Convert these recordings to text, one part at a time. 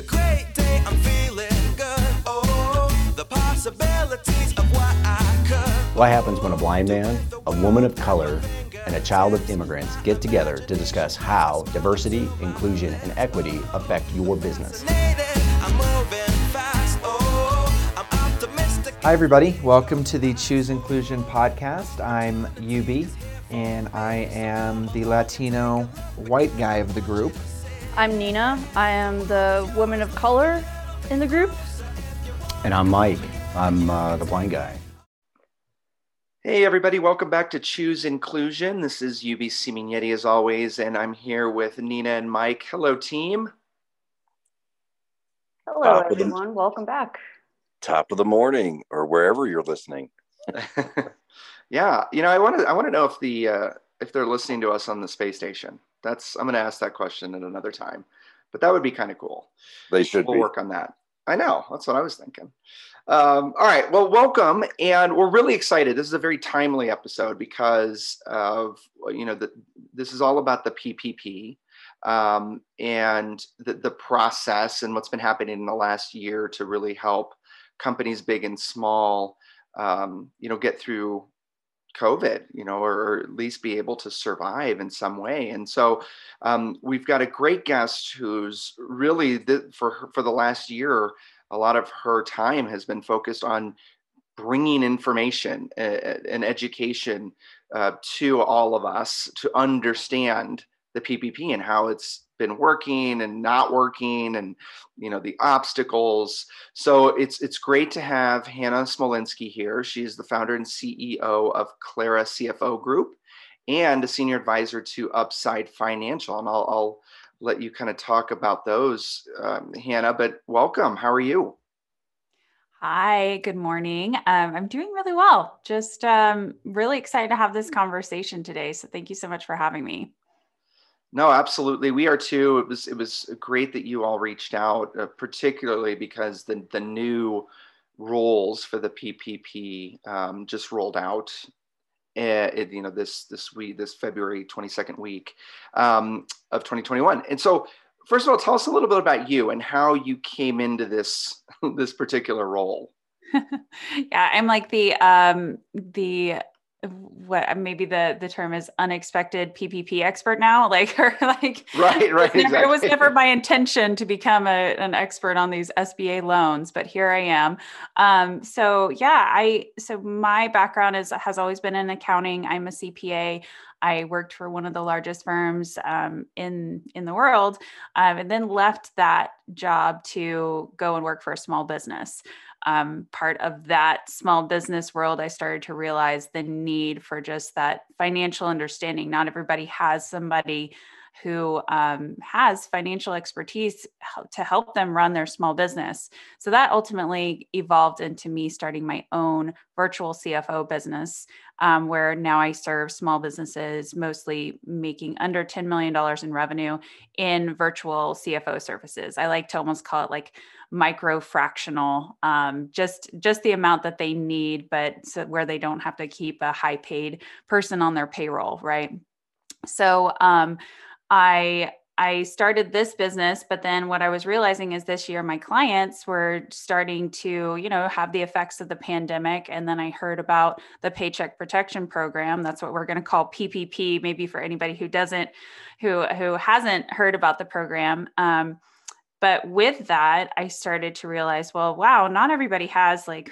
a great day, I'm feeling good. Oh, the possibilities of what I could. What happens when a blind man, a woman of color, and a child of immigrants get together to discuss how diversity, inclusion, and equity affect your business? I'm moving fast. Oh, I'm optimistic. Hi, everybody. Welcome to the Choose Inclusion podcast. I'm UB, and I am the Latino white guy of the group. I'm Nina. I am the woman of color in the group. And I'm Mike. I'm uh, the blind guy. Hey, everybody. Welcome back to Choose Inclusion. This is UBC Simignetti, as always, and I'm here with Nina and Mike. Hello, team. Hello, Top of the- everyone. Welcome back. top of the morning or wherever you're listening. yeah, you know, I want to I want to know if the uh, if they're listening to us on the space station. That's I'm going to ask that question at another time, but that would be kind of cool. They should we'll be. work on that. I know. That's what I was thinking. Um, all right. Well, welcome, and we're really excited. This is a very timely episode because of you know that this is all about the PPP um, and the, the process and what's been happening in the last year to really help companies big and small, um, you know, get through COVID, you know, or, or at least be able to survive in some way. And so um, we've got a great guest who's really the, for her- for the last year, a lot of her time has been focused on bringing information and education uh, to all of us to understand the PPP and how it's been working and not working and you know the obstacles so it's it's great to have hannah smolinski here she's the founder and ceo of clara cfo group and a senior advisor to upside financial and i'll, I'll let you kind of talk about those um, hannah but welcome how are you Hi, good morning. Um, I'm doing really well. Just um, really excited to have this conversation today. So, thank you so much for having me. No, absolutely. We are too. It was it was great that you all reached out, uh, particularly because the the new rules for the PPP um, just rolled out. Uh, it, you know this this week this February twenty second week um, of twenty twenty one, and so first of all, tell us a little bit about you and how you came into this this particular role. yeah, I'm like the um, the what maybe the the term is unexpected PPP expert now. Like, or like Right, right, It, was never, it was never my intention to become a, an expert on these SBA loans, but here I am. Um, so yeah, I so my background is has always been in accounting. I'm a CPA. I worked for one of the largest firms um, in in the world, um, and then left that job to go and work for a small business. Um, part of that small business world, I started to realize the need for just that financial understanding. Not everybody has somebody who um, has financial expertise to help them run their small business. So that ultimately evolved into me starting my own virtual CFO business, um, where now I serve small businesses, mostly making under $10 million in revenue in virtual CFO services. I like to almost call it like micro fractional, um, just just the amount that they need, but so where they don't have to keep a high paid person on their payroll, right? So um, I I started this business, but then what I was realizing is this year my clients were starting to, you know, have the effects of the pandemic. And then I heard about the Paycheck Protection Program. That's what we're going to call PPP, maybe for anybody who doesn't, who who hasn't heard about the program. Um, but with that, I started to realize, well, wow, not everybody has like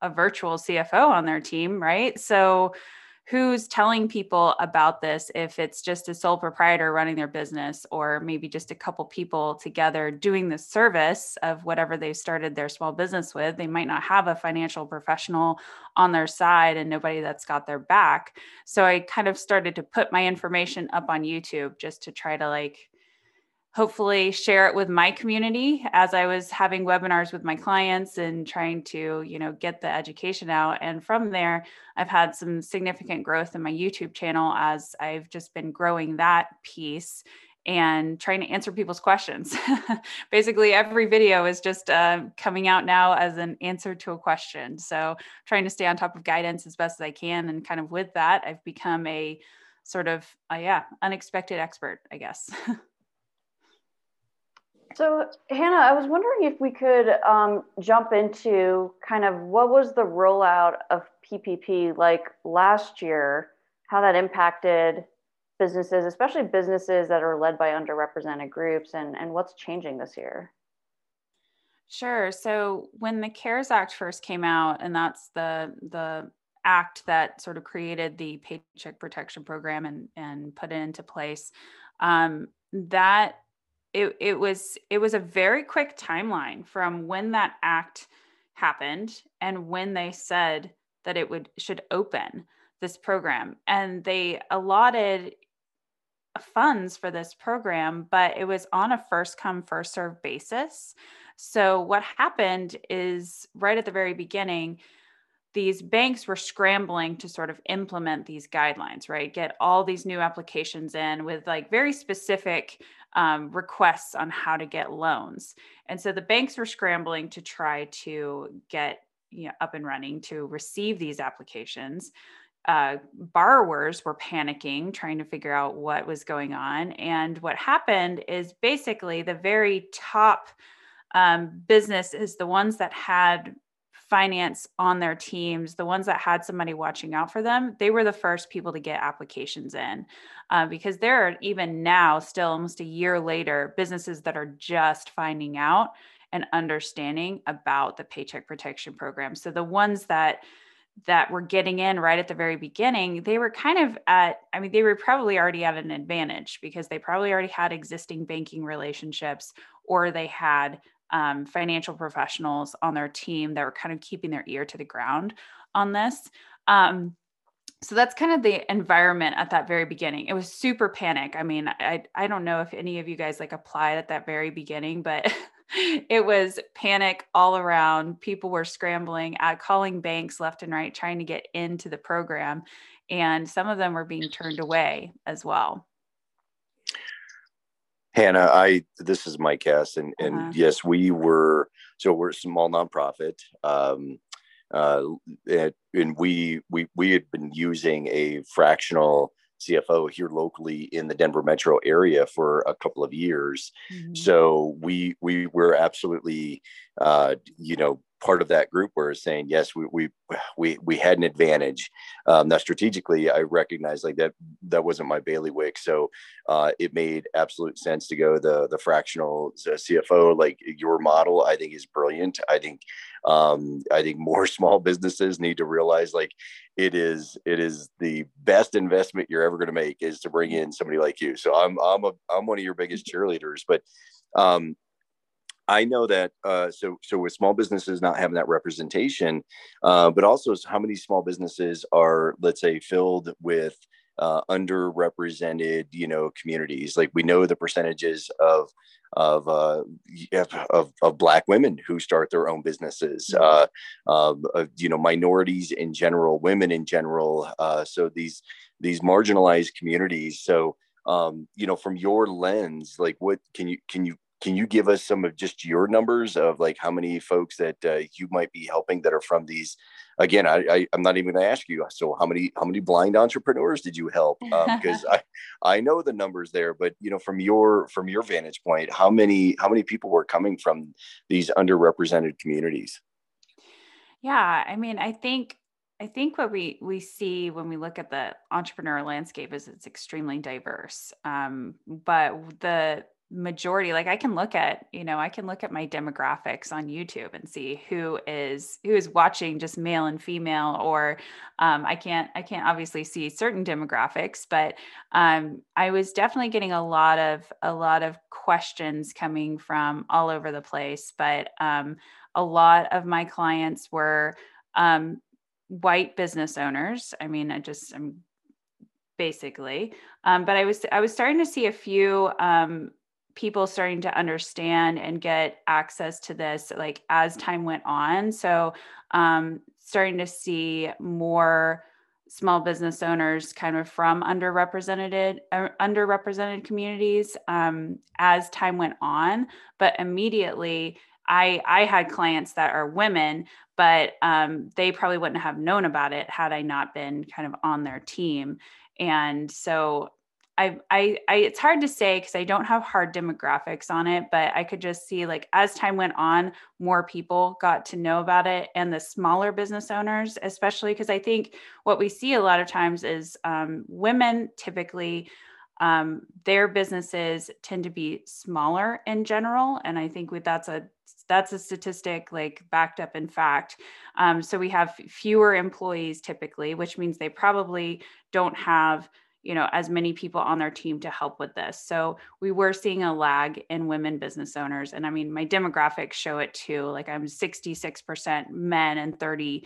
a virtual CFO on their team, right? So who's telling people about this if it's just a sole proprietor running their business or maybe just a couple people together doing the service of whatever they've started their small business with? They might not have a financial professional on their side and nobody that's got their back. So i kind of started to put my information up on youtube just to try to like hopefully share it with my community as I was having webinars with my clients and trying to, you know, get the education out. And from there, I've had some significant growth in my YouTube channel as I've just been growing that piece and trying to answer people's questions. Basically, every video is just uh, coming out now as an answer to a question. So, trying to stay on top of guidance as best as I can. And kind of with that, I've become a sort of, uh, yeah, unexpected expert, I guess. So, Hannah, I was wondering if we could um, jump into kind of what was the rollout of PPP like last year, how that impacted businesses, especially businesses that are led by underrepresented groups, and, and what's changing this year? Sure. So when the CARES Act first came out, and that's the the act that sort of created the Paycheck Protection Program and and put it into place, um, that it it was it was a very quick timeline from when that act happened and when they said that it would should open this program, and they allotted funds for this program, but it was on a first come first serve basis. So, what happened is right at the very beginning, these banks were scrambling to sort of implement these guidelines, right? Get all these new applications in with like very specific um, requests on how to get loans. And so the banks were scrambling to try to get you know, up and running to receive these applications. Uh, borrowers were panicking, trying to figure out what was going on. And what happened is basically the very top um, businesses, the ones that had finance on their teams, the ones that had somebody watching out for them, they were the first people to get applications in. Uh, because there are even now, still almost a year later, businesses that are just finding out and understanding about the Paycheck Protection Program. So the ones that that were getting in right at the very beginning, they were kind of at, I mean, they were probably already at an advantage because they probably already had existing banking relationships or they had um, financial professionals on their team that were kind of keeping their ear to the ground on this. Um, so that's kind of the environment at that very beginning. It was super panic. I mean, I I don't know if any of you guys like applied at that very beginning, but it was panic all around. People were scrambling at calling banks left and right trying to get into the program and some of them were being turned away as well. Hannah, I this is Mike Cass, and and Uh-huh. yes, we were so we're a small nonprofit, um, uh, and, and we we we had been using a fractional CFO here locally in the Denver metro area for a couple of years. Mhm. So we we were absolutely, uh, you know, part of that group were saying yes, we we we we had an advantage. Um, now strategically, I recognize like that that wasn't my bailiwick, so uh, it made absolute sense to go the the fractional CFO. Like your model, I think is brilliant. I think um, I think more small businesses need to realize like it is it is the best investment you're ever going to make is to bring in somebody like you. So I'm I'm a I'm one of your biggest cheerleaders, but um, I know that uh, so so with small businesses not having that representation, uh, but also how many small businesses are let's say filled with uh, underrepresented you know communities? Like we know the percentages of of uh, of, of black women who start their own businesses uh, um, of, you know minorities in general women in general uh, so these these marginalized communities. So um, you know from your lens like what can you can you can you give us some of just your numbers of like how many folks that uh, you might be helping that are from these again I, I am not even going to ask you so how many how many blind entrepreneurs did you help um, because i i know the numbers there but you know from your from your vantage point how many how many people were coming from these underrepresented communities Yeah, I mean, I think I think what we we see when we look at the entrepreneur landscape is it's extremely diverse. Um, but the majority, like I can look at, you know, I can look at my demographics on YouTube and see who is who is watching just male and female, or um, I can't I can't obviously see certain demographics, but um, I was definitely getting a lot of a lot of questions coming from all over the place. But um, a lot of my clients were um, white business owners. I mean, I just I'm basically, um, but I was I was starting to see a few um, people starting to understand and get access to this like as time went on. So um, starting to see more small business owners kind of from underrepresented uh, underrepresented communities um, as time went on but immediately I, I had clients that are women, but um, they probably wouldn't have known about it had I not been kind of on their team. And so I, I, I, it's hard to say because I don't have hard demographics on it, but I could just see like as time went on, more people got to know about it, and the smaller business owners, especially because I think what we see a lot of times is um, women typically um, their businesses tend to be smaller in general, and I think that's a that's a statistic like backed up in fact. Um, so we have fewer employees typically, which means they probably don't have you know as many people on their team to help with this. So we were seeing a lag in women business owners and i mean my demographics show it too like i'm 66% men and 33%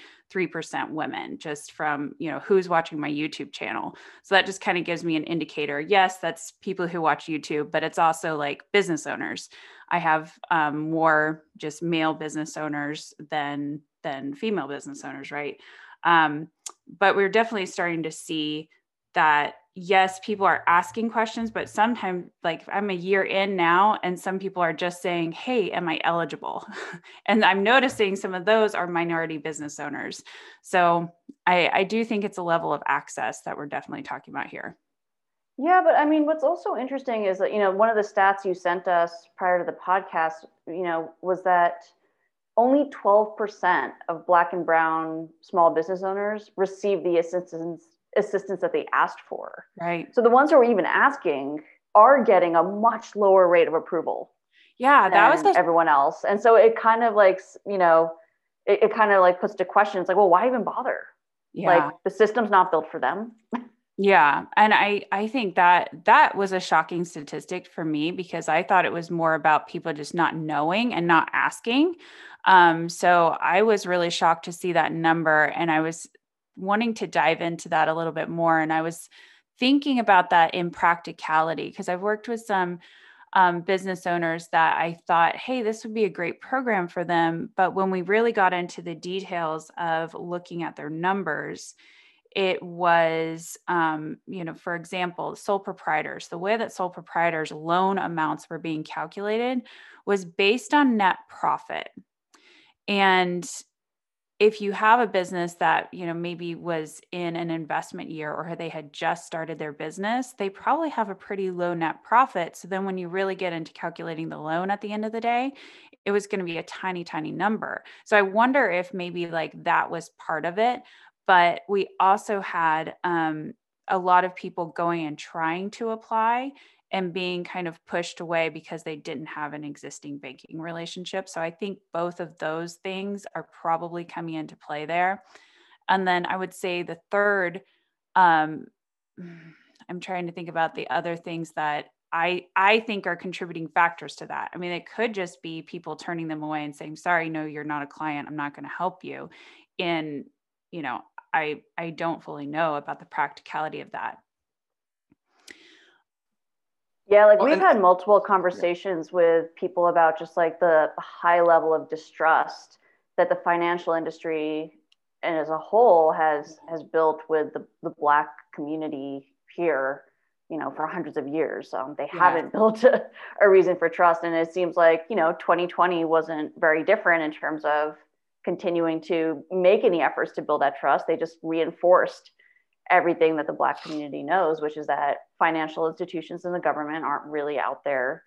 women just from you know who's watching my youtube channel. So that just kind of gives me an indicator. Yes that's people who watch youtube but it's also like business owners. I have um, more just male business owners than than female business owners right? Um, but we're definitely starting to see that yes, people are asking questions, but sometimes, like I'm a year in now, and some people are just saying, Hey, am I eligible? and I'm noticing some of those are minority business owners. So I, I do think it's a level of access that we're definitely talking about here. Yeah, but I mean, what's also interesting is that, you know, one of the stats you sent us prior to the podcast, you know, was that only 12% of Black and Brown small business owners receive the assistance assistance that they asked for. Right. So the ones who are even asking are getting a much lower rate of approval. Yeah, that was the- everyone else. And so it kind of like, you know, it, it kind of like puts to question. It's like, well, why even bother? Yeah. Like the system's not built for them. yeah, and I I think that that was a shocking statistic for me because I thought it was more about people just not knowing and not asking. Um, so I was really shocked to see that number, and I was wanting to dive into that a little bit more. And I was thinking about that in practicality because I've worked with some um, business owners that I thought, hey, this would be a great program for them. But when we really got into the details of looking at their numbers, it was, um, you know, for example, sole proprietors, the way that sole proprietors' loan amounts were being calculated was based on net profit. And if you have a business that you know maybe was in an investment year or they had just started their business they probably have a pretty low net profit. So then when you really get into calculating the loan at the end of the day it was going to be a tiny tiny number. So i wonder if maybe like that was part of it but we also had um, a lot of people going and trying to apply and being kind of pushed away because they didn't have an existing banking relationship. So I think both of those things are probably coming into play there. And then I would say the third, um, I'm trying to think about the other things that I I think are contributing factors to that. I mean, it could just be people turning them away and saying, "Sorry, no, you're not a client. I'm not going to help you." In you know, I I don't fully know about the practicality of that. Yeah, like well, we've and, had multiple conversations yeah. with people about just like the high level of distrust that the financial industry and as a whole has has built with the, the black community here you know for hundreds of years um, they yeah. haven't built a, a, reason for trust and it seems like you know 2020 wasn't very different in terms of continuing to make any efforts to build that trust they just reinforced everything that the black community knows which is that financial institutions and the government aren't really out there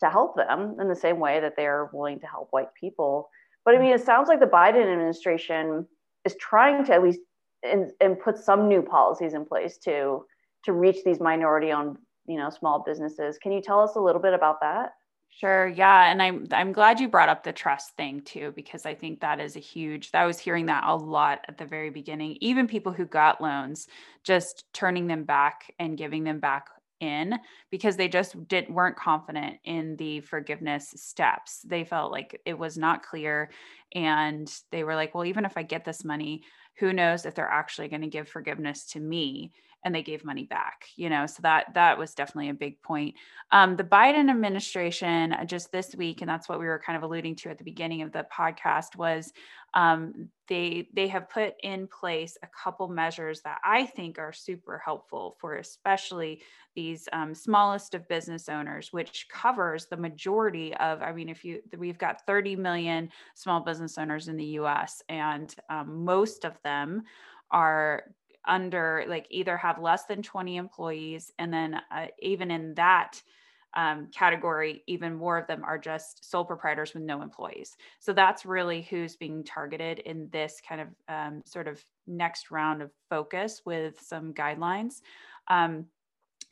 to help them in the same way that they're willing to help white people. But i mean it sounds like the biden administration is trying to at least and, and put some new policies in place to to reach these minority owned you know small businesses. Can you tell us a little bit about that Sure. Yeah. And I'm I'm glad you brought up the trust thing too, because I think that is a huge I was hearing that a lot at the very beginning. Even people who got loans, just turning them back and giving them back in because they just didn't weren't confident in the forgiveness steps. They felt like it was not clear. And they were like, well, even if I get this money, who knows if they're actually going to give forgiveness to me and they gave money back you know so that that was definitely a big point. Um, the biden administration uh, just this week and that's what we were kind of alluding to at the beginning of the podcast was um, they they have put in place a couple measures that i think are super helpful for especially these um, smallest of business owners which covers the majority of i mean if you we've got 30 million small business owners in the us and um, most of them are under like either have less than 20 employees and then uh, even in that um, category, even more of them are just sole proprietors with no employees. So that's really who's being targeted in this kind of um, sort of next round of focus with some guidelines. Um,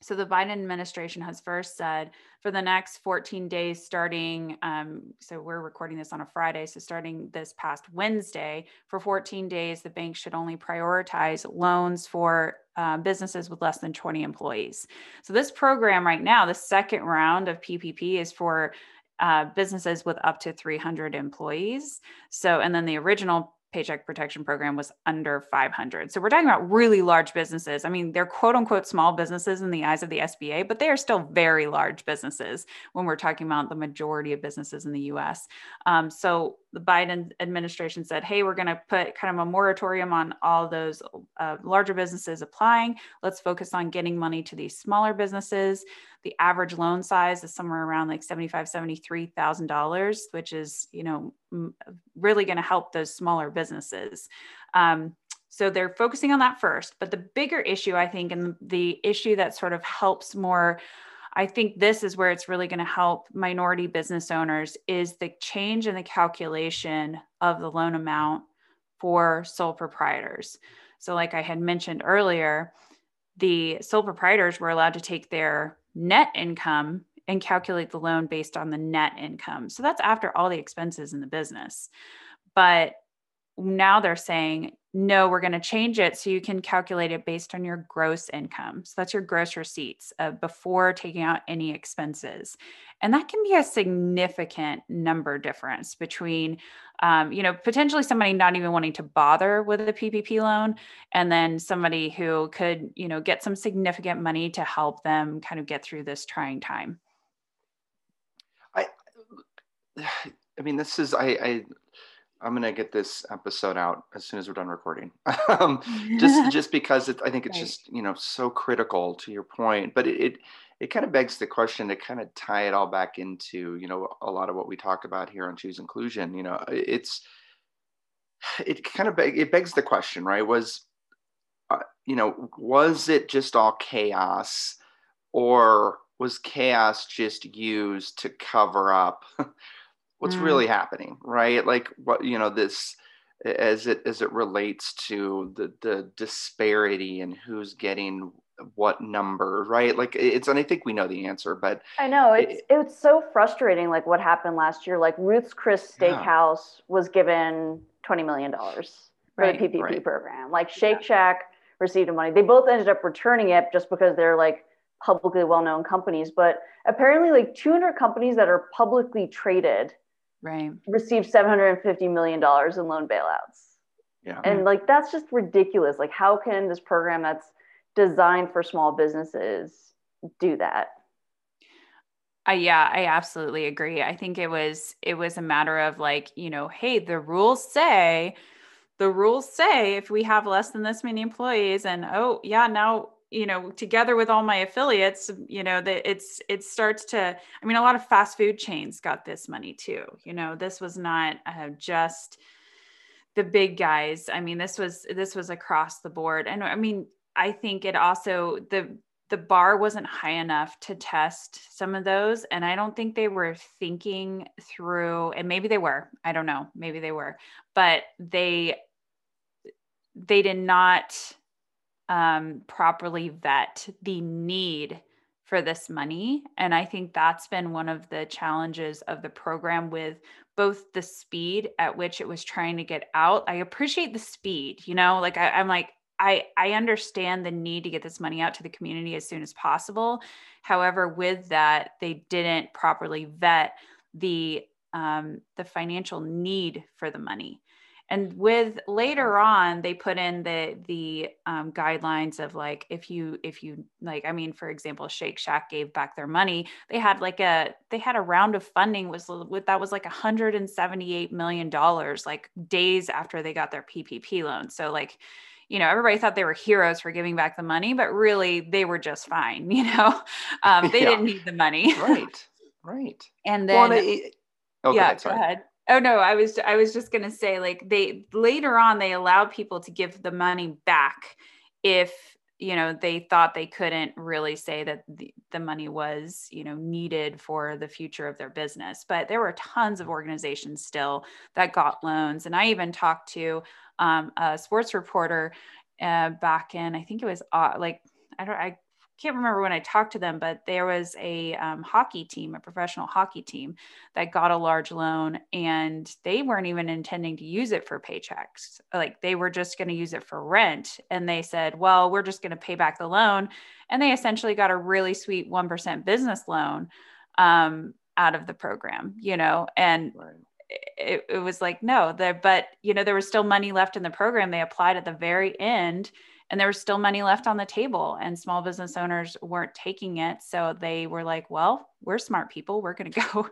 so the Biden administration has first said for the next 14 days, starting, um, so we're recording this on a Friday, so starting this past Wednesday, for 14 days, the bank should only prioritize loans for uh, businesses with less than 20 employees. So this program right now, the second round of PPP is for uh, businesses with up to 300 employees. So, and then the original paycheck protection program was under 500. So we're talking about really large businesses. I mean, they're quote unquote small businesses in the eyes of the SBA, but they are still very large businesses when we're talking about the majority of businesses in the US. Um, so the Biden administration said, hey, we're going to put kind of a moratorium on all those uh, larger businesses applying. Let's focus on getting money to these smaller businesses. The average loan size is somewhere around like $75,000, $73,000, which is, you know, really going to help those smaller businesses. Um, so they're focusing on that first. But the bigger issue, I think, and the issue that sort of helps more I think this is where it's really going to help minority business owners is the change in the calculation of the loan amount for sole proprietors. So like I had mentioned earlier, the sole proprietors were allowed to take their net income and calculate the loan based on the net income. So that's after all the expenses in the business. But now they're saying no, we're going to change it so you can calculate it based on your gross income. So that's your gross receipts uh, before taking out any expenses. And that can be a significant number difference between, um, you know, potentially somebody not even wanting to bother with a PPP loan and then somebody who could, you know, get some significant money to help them kind of get through this trying time. I, I mean, this is, I, I I'm gonna get this episode out as soon as we're done recording. um, just just because it, I think it's right. just you know so critical to your point, but it, it it kind of begs the question to kind of tie it all back into you know a lot of what we talk about here on choose inclusion. You know, it's it kind of beg, it begs the question, right? Was uh, you know was it just all chaos, or was chaos just used to cover up? what's mm. really happening right like what you know this as it as it relates to the the disparity and who's getting what number right like it's and i think we know the answer but i know it's it, it's so frustrating like what happened last year like ruth's chris steakhouse yeah. was given 20 million dollars for right, the ppp right. program like shake shack received the money they both ended up returning it just because they're like publicly well-known companies but apparently like 200 companies that are publicly traded right. Received 750 million dollars in loan bailouts. Yeah. And like that's just ridiculous. Like how can this program that's designed for small businesses do that? Uh, yeah, I absolutely agree. I think it was it was a matter of like, you know, hey, the rules say the rules say if we have less than this many employees and oh, yeah, now you know together with all my affiliates you know that it's it starts to i mean a lot of fast food chains got this money too you know this was not uh, just the big guys. I mean this was this was across the board. And i mean i think it also the the bar wasn't high enough to test some of those. And i don't think they were thinking through and maybe they were i don't know maybe they were but they they did not um, properly vet the need for this money. And I think that's been one of the challenges of the program with both the speed at which it was trying to get out. I appreciate the speed, you know, like I, I'm like, I, I understand the need to get this money out to the community as soon as possible. However, with that, they didn't properly vet the um, the financial need for the money and with later on they put in the the um, guidelines of like if you if you like i mean for example shake shack gave back their money. They had like a they had a round of funding was with that was like 178 million dollars like days after they got their ppp loan. So like you know everybody thought they were heroes for giving back the money but really they were just fine you know? Um, they yeah. didn't need the money. Right. Right. And then well, oh, yeah go ahead. go ahead Oh no, I was I was just to say like they later on they allowed people to give the money back if you know they thought they couldn't really say that the, the money was you know needed for the future of their business. But there were tons of organizations still that got loans. And i even talked to um, a sports reporter uh, back in i think it was uh, like i don't i can't remember when I talked to them, but there was a um, hockey team, a professional hockey team that got a large loan and they weren't even intending to use it for paychecks. Like they were just going to use it for rent. And they said, well, we're just going to pay back the loan. And they essentially got a really sweet 1% business loan um, out of the program, you know, and right. it, it was like, no, there, but, you know, there was still money left in the program. They applied at the very end and there was still money left on the table and small business owners weren't taking it. So they were like well we're smart people. We're going to go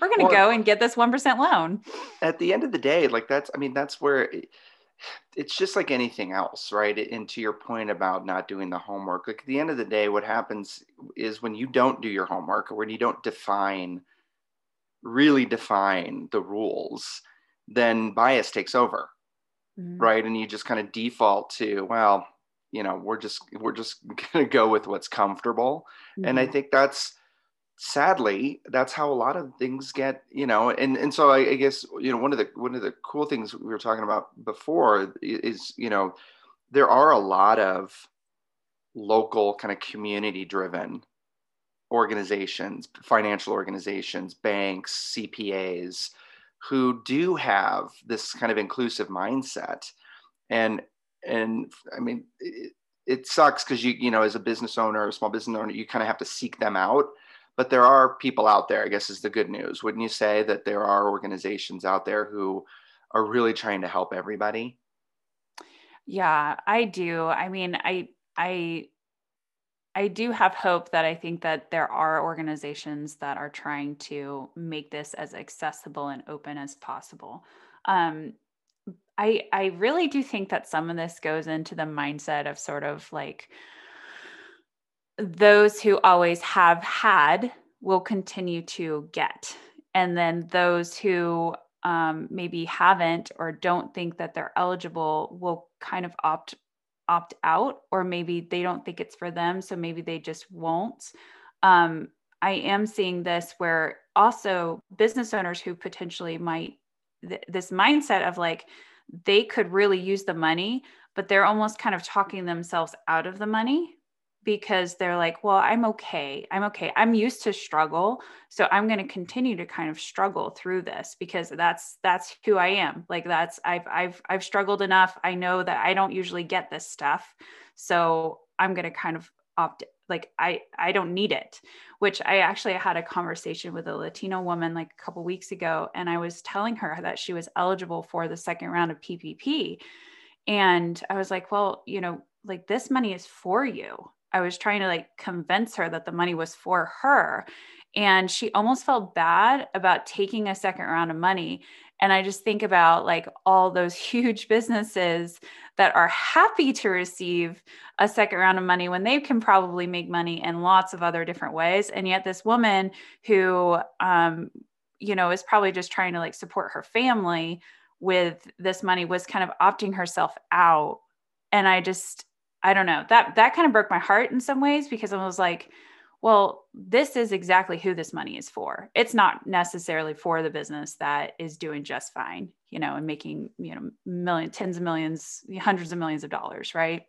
we're going to well, go and get this 1% loan. At the end of the day like that's i mean that's where it, it's just like anything else right? And to your point about not doing the homework like at the end of the day what happens is when you don't do your homework or when you don't define really define the rules then bias takes over mm-hmm. right and you just kind of default to well you know we're just we're just going to go with what's comfortable mm-hmm. and i mm-hmm. think that's sadly that's how a lot of things get you know and and so I, I, guess you know one of the one of the cool things we were talking about before is you know there are a lot of local kind of community driven organizations financial organizations banks cpas who do have this kind of inclusive mindset. And and i mean it, it sucks because you you know as a business owner a small business owner you kind of have to seek them out. But there are people out there i guess is the good news. Wouldn't you say that there are organizations out there who are really trying to help everybody? Yeah i do. I mean i i I do have hope that I think that there are organizations that are trying to make this as accessible and open as possible. Um, I I really do think that some of this goes into the mindset of sort of like those who always have had will continue to get, and then those who um, maybe haven't or don't think that they're eligible will kind of opt opt out or maybe they don't think it's for them so maybe they just won't. Um, i am seeing this where also business owners who potentially might th- this mindset of like they could really use the money but they're almost kind of talking themselves out of the money because they're like, well, I'm okay. I'm okay. I'm used to struggle. So I'm going to continue to kind of struggle through this because that's that's who I am. Like that's I've I've I've struggled enough. I know that I don't usually get this stuff. So I'm going to kind of opt like I I don't need it. Which I actually had a conversation with a Latino woman like a couple weeks ago and I was telling her that she was eligible for the second round of PPP. And I was like, well, you know, like this money is for you I was trying to like convince her that the money was for her. And she almost felt bad about taking a second round of money. And I just think about like all those huge businesses that are happy to receive a second round of money when they can probably make money in lots of other different ways. And yet, this woman who, um, you know, is probably just trying to like support her family with this money was kind of opting herself out. And I just, I don't know. That that kind of broke my heart in some ways because I was like, well, this is exactly who this money is for. It's not necessarily for the business that is doing just fine, you know, and making, you know, million, tens of millions, hundreds of millions of dollars, right?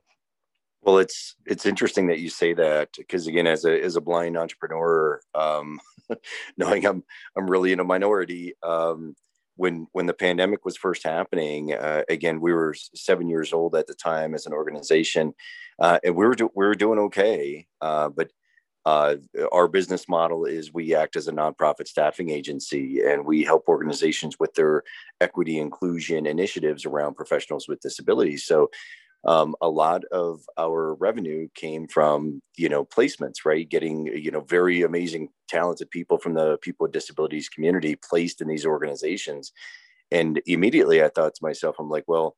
Well, it's it's interesting that you say that because again, as a as a blind entrepreneur, um, knowing I'm I'm really in a minority, um, when when the pandemic was first happening uh, again we were seven years old at the time as an organization uh, and we were do- we were doing okay uh, but uh, our business model is we act as a nonprofit staffing agency and we help organizations with their equity inclusion initiatives around professionals with disabilities. So um, a lot of our revenue came from you know placements right? Getting you know very amazing talented people from the people with disabilities community placed in these organizations. And immediately i thought to myself i'm like well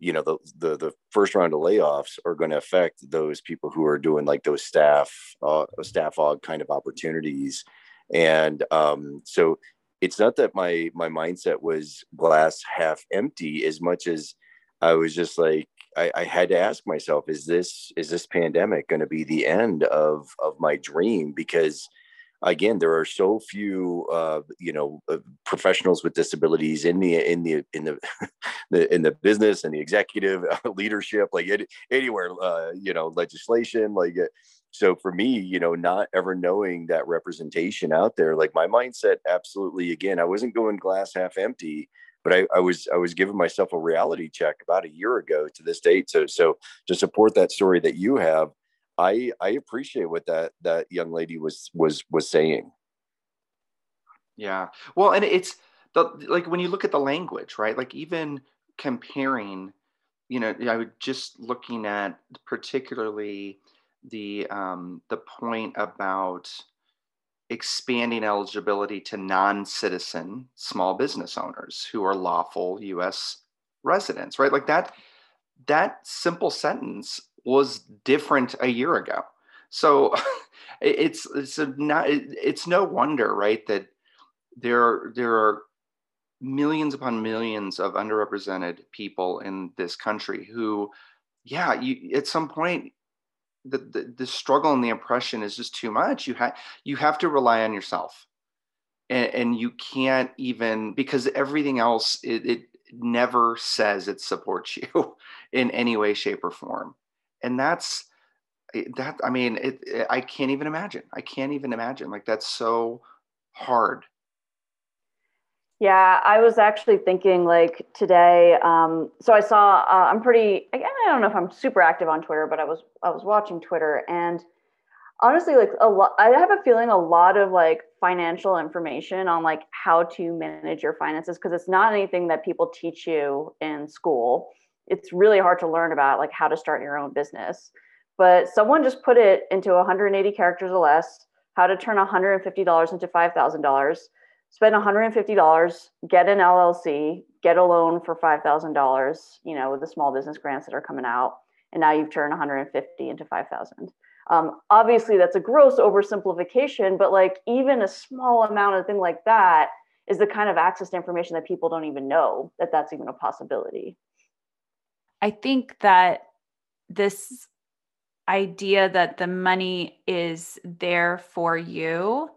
you know the the, the first round of layoffs are going to affect those people who are doing like those staff uh, staff aug kind of opportunities. And um, so it's not that my my mindset was glass half empty as much as i was just like I, I had to ask myself, is this is this pandemic going to be the end of of my dream? Because again there are so few uh, you know uh, professionals with disabilities in the in the in the, in the business and the executive uh, leadership like it, anywhere uh, you know legislation like uh, so for me you know not ever knowing that representation out there like my mindset absolutely again i wasn't going glass half empty but I, I was I was giving myself a reality check about a year ago to this date. So so to support that story that you have, I I appreciate what that that young lady was was was saying. Yeah. Well, and it's the like when you look at the language, right? Like even comparing, you know, I was just looking at particularly the um, the point about expanding eligibility to non-citizen small business owners who are lawful U.S. residents, right? Like that that simple sentence was different a year ago. So it's it's not it's no wonder, right, that there there are millions upon millions of underrepresented people in this country who, yeah, you at some point the, the, the struggle and the oppression is just too much. You have you have to rely on yourself, and, and you can't even because everything else it, it never says it supports you in any way, shape, or form. And that's eh, that i mean it, it, eh, i can't even imagine. I can't even imagine. Like that's so hard yeah i was actually thinking like today um, so i saw uh, i'm pretty i don't know if i'm super active on twitter but i was i was watching twitter and honestly like a lot i have a feeling a lot of like financial information on like how to manage your finances because it's not anything that people teach you in school. It's really hard to learn about like how to start your own business. But someone just put it into 180 characters or less how to turn $150 into $5000 spend $150 get an llc get a loan for $5000 you know with the small business grants that are coming out and now you've turned 150 into 5000 um, obviously that's a gross oversimplification but like even a small amount of thing like that is the kind of access to information that people don't even know that that's even a possibility. I think that this idea that the money is there for you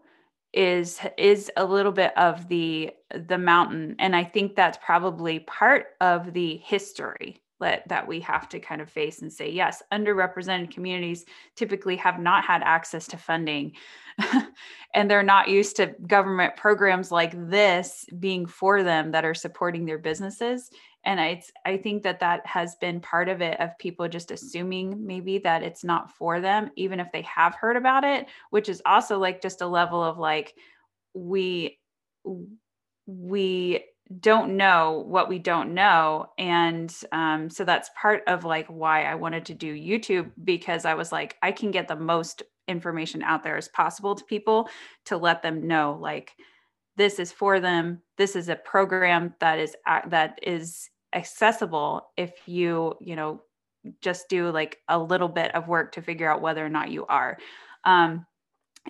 is is a little bit of the the mountain and i think that's probably part of the history that that we have to kind of face and say yes underrepresented communities typically have not had access to funding. And they're not used to government programs like this being for them that are supporting their businesses and I, I think that that has been part of it of people just assuming maybe that it's not for them even if they have heard about it which is also like just a level of like we we don't know what we don't know. And um, so that's part of like why i wanted to do youtube because i was like i can get the most information out there as possible to people to let them know like this is for them. This is a program that is that is accessible if you you know just do like a little bit of work to figure out whether or not you are um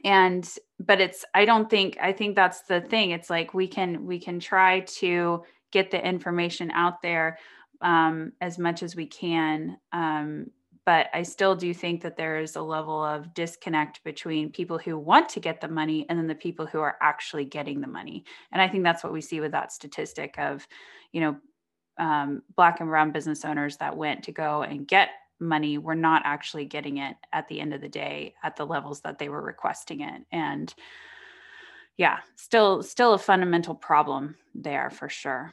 and but it's i don't think i think that's the thing it's like we can we can try to get the information out there um as much as we can um but I still do think that there is a level of disconnect between people who want to get the money and then the people who are actually getting the money. And I think that's what we see with that statistic of, you know, um, black and brown business owners that went to go and get money were not actually getting it at the end of the day at the levels that they were requesting it. And yeah still still a fundamental problem there for sure.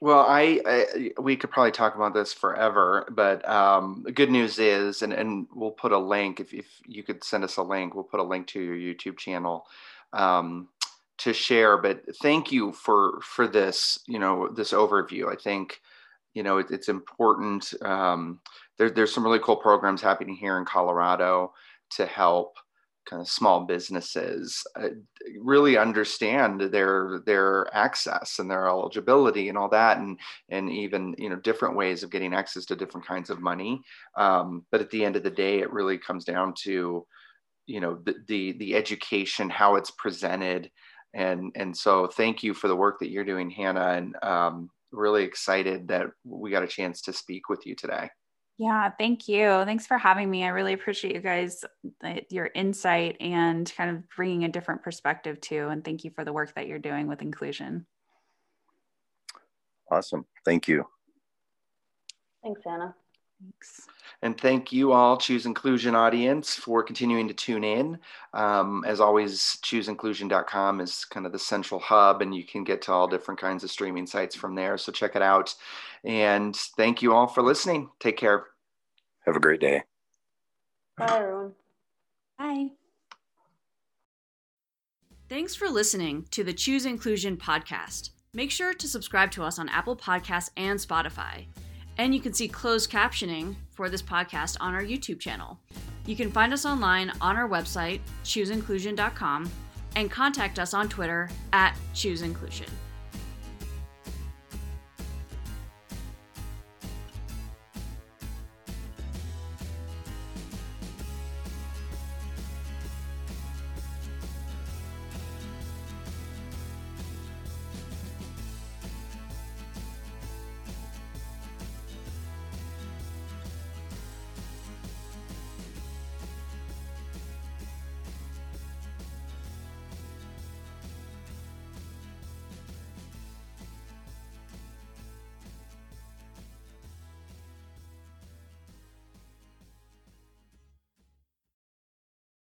Well I, I we could probably talk about this forever but um, the good news is and, and we'll put a link if, if you could send us a link we'll put a link to your youtube channel. Um, to share but thank you for for this you know this overview. I think you know it, it's important um, there, there's some really cool programs happening here in colorado to help kind of small businesses uh, really understand their their access and their eligibility and all that and and even you know different ways of getting access to different kinds of money. Um, but at the end of the day it really comes down to you know the the, the education how it's presented and and so thank you for the work that you're doing hannah and um, really excited that we got a chance to speak with you today. Yeah, thank you. Thanks for having me. I really appreciate you guys, your insight and kind of bringing a different perspective too. And thank you for the work that you're doing with inclusion. Awesome. Thank you. Thanks, Hannah. Thanks. And thank you all, Choose Inclusion audience, for continuing to tune in. Um, as always, chooseinclusion.com is kind of the central hub, and you can get to all different kinds of streaming sites from there. So check it out. And thank you all for listening. Take care. Have a great day. Bye, everyone. Bye. Thanks for listening to the Choose Inclusion podcast. Make sure to subscribe to us on Apple Podcasts and Spotify. And you can see closed captioning for this podcast on our YouTube channel. You can find us online on our website, chooseinclusion.com, and contact us on Twitter at chooseinclusion.